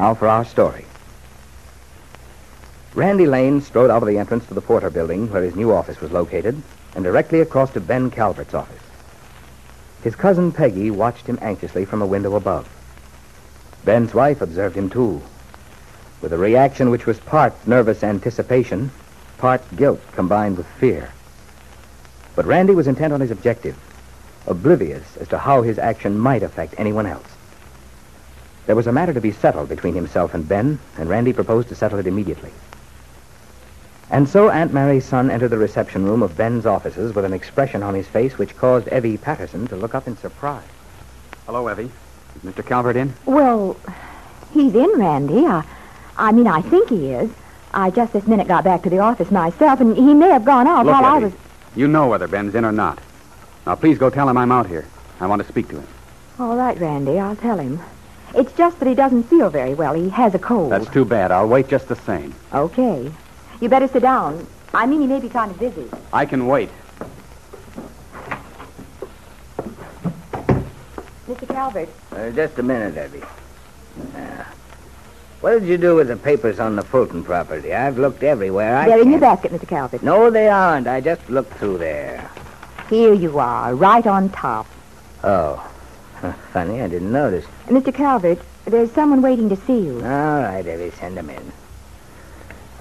Now for our story. Randy Lane strode out of the entrance to the Porter building where his new office was located and directly across to Ben Calvert's office. His cousin Peggy watched him anxiously from a window above. Ben's wife observed him too, with a reaction which was part nervous anticipation, part guilt combined with fear. But Randy was intent on his objective, oblivious as to how his action might affect anyone else. There was a matter to be settled between himself and Ben, and Randy proposed to settle it immediately. And so Aunt Mary's son entered the reception room of Ben's offices with an expression on his face which caused Evie Patterson to look up in surprise. Hello, Evie. Is Mr. Calvert in? Well, he's in, Randy. I, I mean, I think he is. I just this minute got back to the office myself, and he may have gone out Look, while I was. You know whether Ben's in or not. Now, please go tell him I'm out here. I want to speak to him. All right, Randy, I'll tell him. It's just that he doesn't feel very well. He has a cold. That's too bad. I'll wait just the same. Okay. You better sit down. I mean, he may be kind of busy. I can wait. Mr. Calvert, Uh, just a minute, Evie. Uh, what did you do with the papers on the Fulton property? I've looked everywhere. I they're in your basket, Mr. Calvert. No, they aren't. I just looked through there. Here you are, right on top. Oh. Huh, Funny, I didn't notice. Mr. Calvert, there's someone waiting to see you. All right, Evie, send him in.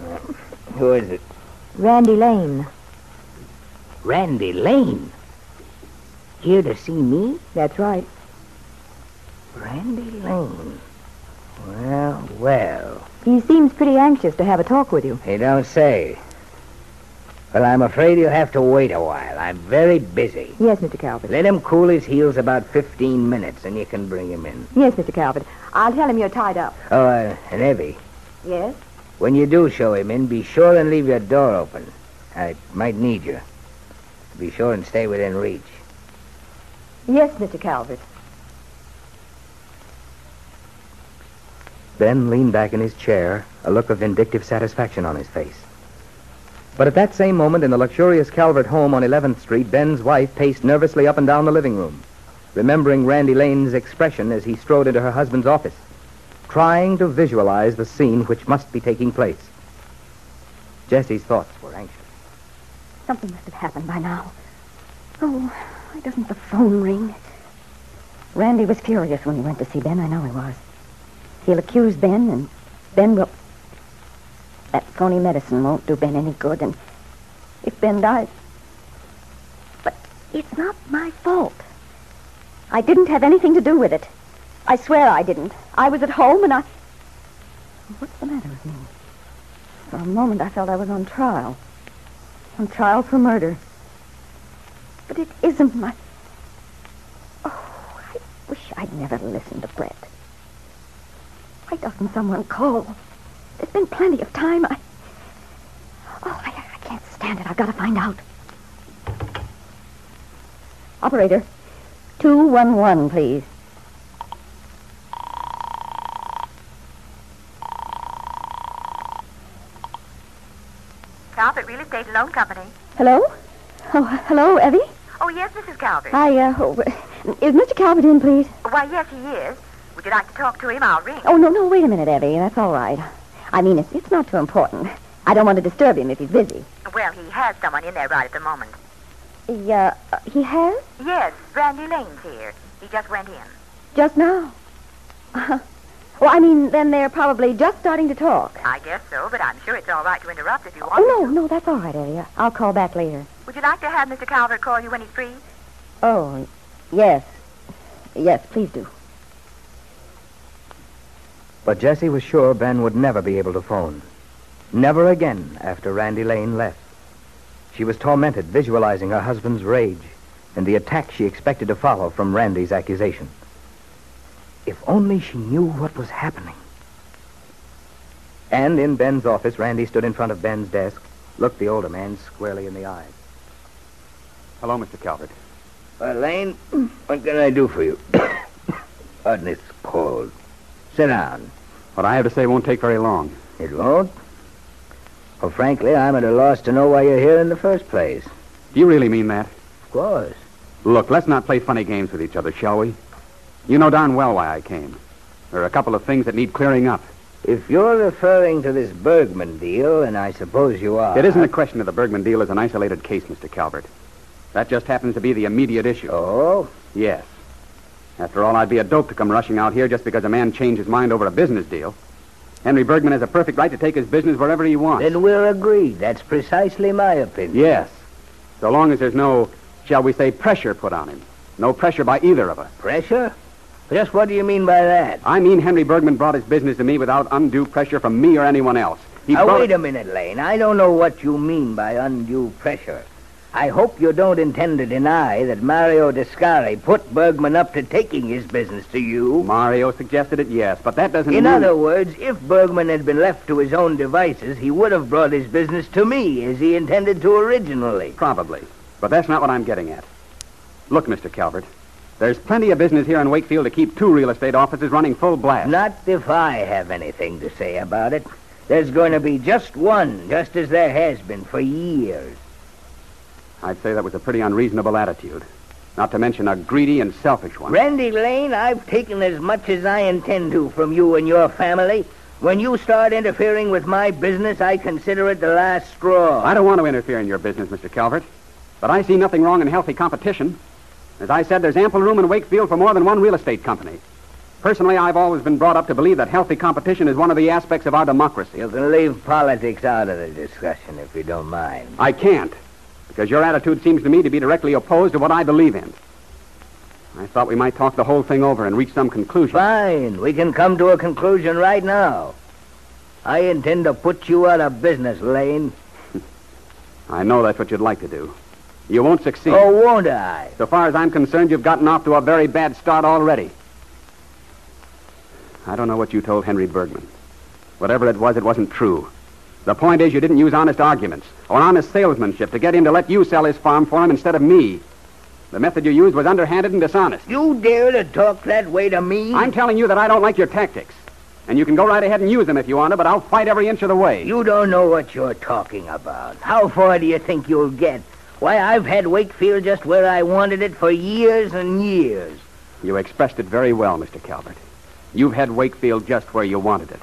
Uh, who is it? Randy Lane. Randy Lane. Here to see me? That's right. Randy Lane. Well, well. He seems pretty anxious to have a talk with you. He don't say. Well, I'm afraid you'll have to wait a while. I'm very busy. Yes, Mr. Calvert. Let him cool his heels about 15 minutes, and you can bring him in. Yes, Mr. Calvert. I'll tell him you're tied up. Oh, uh, and Evie, Yes? when you do show him in, be sure and leave your door open. I might need you. Be sure and stay within reach. Yes, Mr. Calvert. Ben leaned back in his chair, a look of vindictive satisfaction on his face. But at that same moment, in the luxurious Calvert home on 11th Street, Ben's wife paced nervously up and down the living room, remembering Randy Lane's expression as he strode into her husband's office, trying to visualize the scene which must be taking place. Jessie's thoughts were anxious. Something must have happened by now. Oh, why doesn't the phone ring? Randy was furious when he went to see Ben. I know he was. He'll accuse Ben, and Ben will. That phony medicine won't do Ben any good, and if Ben dies. But it's not my fault. I didn't have anything to do with it. I swear I didn't. I was at home, and I. What's the matter with me? For a moment, I felt I was on trial. On trial for murder. But it isn't my. Oh, I wish I'd never listened to Brett. Why doesn't someone call? There's been plenty of time. I. Oh, I, I can't stand it. I've got to find out. Operator, 211, please. Calvert Real Estate Loan Company. Hello? Oh, hello, Evie? Oh, yes, Mrs. Calvert. Hi, uh, oh, is Mr. Calvert in, please? Why, yes, he is. Would you like to talk to him? I'll ring. Oh, no, no, wait a minute, Evie. That's all right. I mean, it's, it's not too important. I don't want to disturb him if he's busy. Well, he has someone in there right at the moment. He, uh, he has? Yes, Randy Lane's here. He just went in. Just now. well, I mean, then they're probably just starting to talk. I guess so, but I'm sure it's all right to interrupt if you want Oh, no, me no, that's all right, Evie. I'll call back later. Would you like to have Mr. Calvert call you when he's free? Oh, yes. Yes, please do. But Jessie was sure Ben would never be able to phone. Never again after Randy Lane left. She was tormented visualizing her husband's rage and the attack she expected to follow from Randy's accusation. If only she knew what was happening. And in Ben's office, Randy stood in front of Ben's desk, looked the older man squarely in the eyes. Hello, Mr. Calvert. Well, Lane, what can I do for you? Pardon, it's cold. Sit down. What I have to say won't take very long. It won't? Well, frankly, I'm at a loss to know why you're here in the first place. Do you really mean that? Of course. Look, let's not play funny games with each other, shall we? You know darn well why I came. There are a couple of things that need clearing up. If you're referring to this Bergman deal, and I suppose you are. It isn't a question of the Bergman deal as an isolated case, Mr. Calvert. That just happens to be the immediate issue. Oh? Yes. After all, I'd be a dope to come rushing out here just because a man changed his mind over a business deal. Henry Bergman has a perfect right to take his business wherever he wants. Then we're agreed. That's precisely my opinion. Yes. So long as there's no, shall we say, pressure put on him. No pressure by either of us. Pressure? Just what do you mean by that? I mean Henry Bergman brought his business to me without undue pressure from me or anyone else. He now, wait a minute, Lane. I don't know what you mean by undue pressure. I hope you don't intend to deny that Mario Descari put Bergman up to taking his business to you. Mario suggested it, yes, but that doesn't In mean... other words, if Bergman had been left to his own devices, he would have brought his business to me as he intended to originally. Probably. But that's not what I'm getting at. Look, Mr. Calvert, there's plenty of business here in Wakefield to keep two real estate offices running full blast. Not if I have anything to say about it. There's going to be just one, just as there has been for years. I'd say that was a pretty unreasonable attitude. Not to mention a greedy and selfish one. Randy Lane, I've taken as much as I intend to from you and your family. When you start interfering with my business, I consider it the last straw. I don't want to interfere in your business, Mr. Calvert. But I see nothing wrong in healthy competition. As I said, there's ample room in Wakefield for more than one real estate company. Personally, I've always been brought up to believe that healthy competition is one of the aspects of our democracy. You can leave politics out of the discussion if you don't mind. I can't, because your attitude seems to me to be directly opposed to what I believe in. I thought we might talk the whole thing over and reach some conclusion. Fine. We can come to a conclusion right now. I intend to put you out of business, Lane. I know that's what you'd like to do. You won't succeed. Oh, won't I? So far as I'm concerned, you've gotten off to a very bad start already. I don't know what you told Henry Bergman. Whatever it was, it wasn't true. The point is, you didn't use honest arguments or honest salesmanship to get him to let you sell his farm for him instead of me. The method you used was underhanded and dishonest. You dare to talk that way to me? I'm telling you that I don't like your tactics. And you can go right ahead and use them if you want to, but I'll fight every inch of the way. You don't know what you're talking about. How far do you think you'll get? Why, I've had Wakefield just where I wanted it for years and years. You expressed it very well, Mr. Calvert. You've had Wakefield just where you wanted it.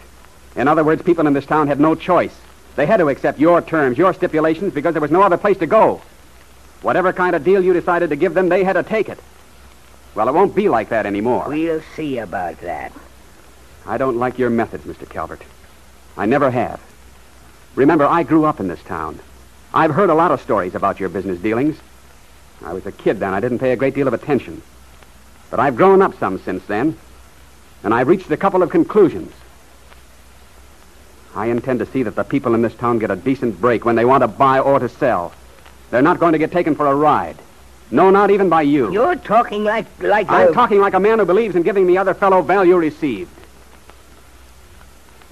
In other words, people in this town had no choice. They had to accept your terms, your stipulations, because there was no other place to go. Whatever kind of deal you decided to give them, they had to take it. Well, it won't be like that anymore. We'll see about that. I don't like your methods, Mr. Calvert. I never have. Remember, I grew up in this town. I've heard a lot of stories about your business dealings. I was a kid then. I didn't pay a great deal of attention. But I've grown up some since then, and I've reached a couple of conclusions. I intend to see that the people in this town get a decent break when they want to buy or to sell. They're not going to get taken for a ride. No, not even by you. You're talking like like I'm a... talking like a man who believes in giving the other fellow value received.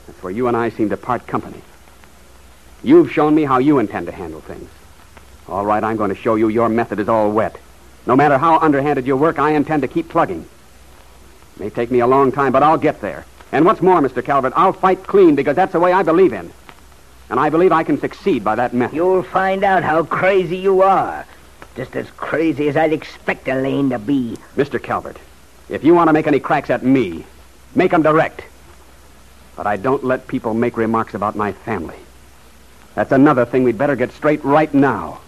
That's where you and I seem to part company. You've shown me how you intend to handle things. All right, I'm going to show you your method is all wet. No matter how underhanded you work, I intend to keep plugging. It may take me a long time, but I'll get there. And what's more, Mr. Calvert, I'll fight clean because that's the way I believe in. And I believe I can succeed by that method. You'll find out how crazy you are. Just as crazy as I'd expect a Lane to be. Mr. Calvert, if you want to make any cracks at me, make 'em direct. But I don't let people make remarks about my family. That's another thing we'd better get straight right now.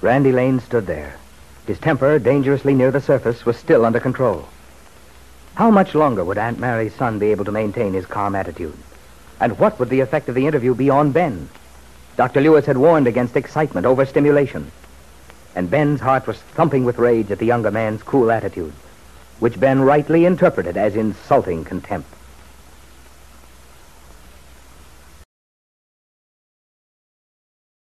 Randy Lane stood there. His temper, dangerously near the surface, was still under control. How much longer would Aunt Mary's son be able to maintain his calm attitude? And what would the effect of the interview be on Ben? Dr. Lewis had warned against excitement, overstimulation. And Ben's heart was thumping with rage at the younger man's cool attitude, which Ben rightly interpreted as insulting contempt.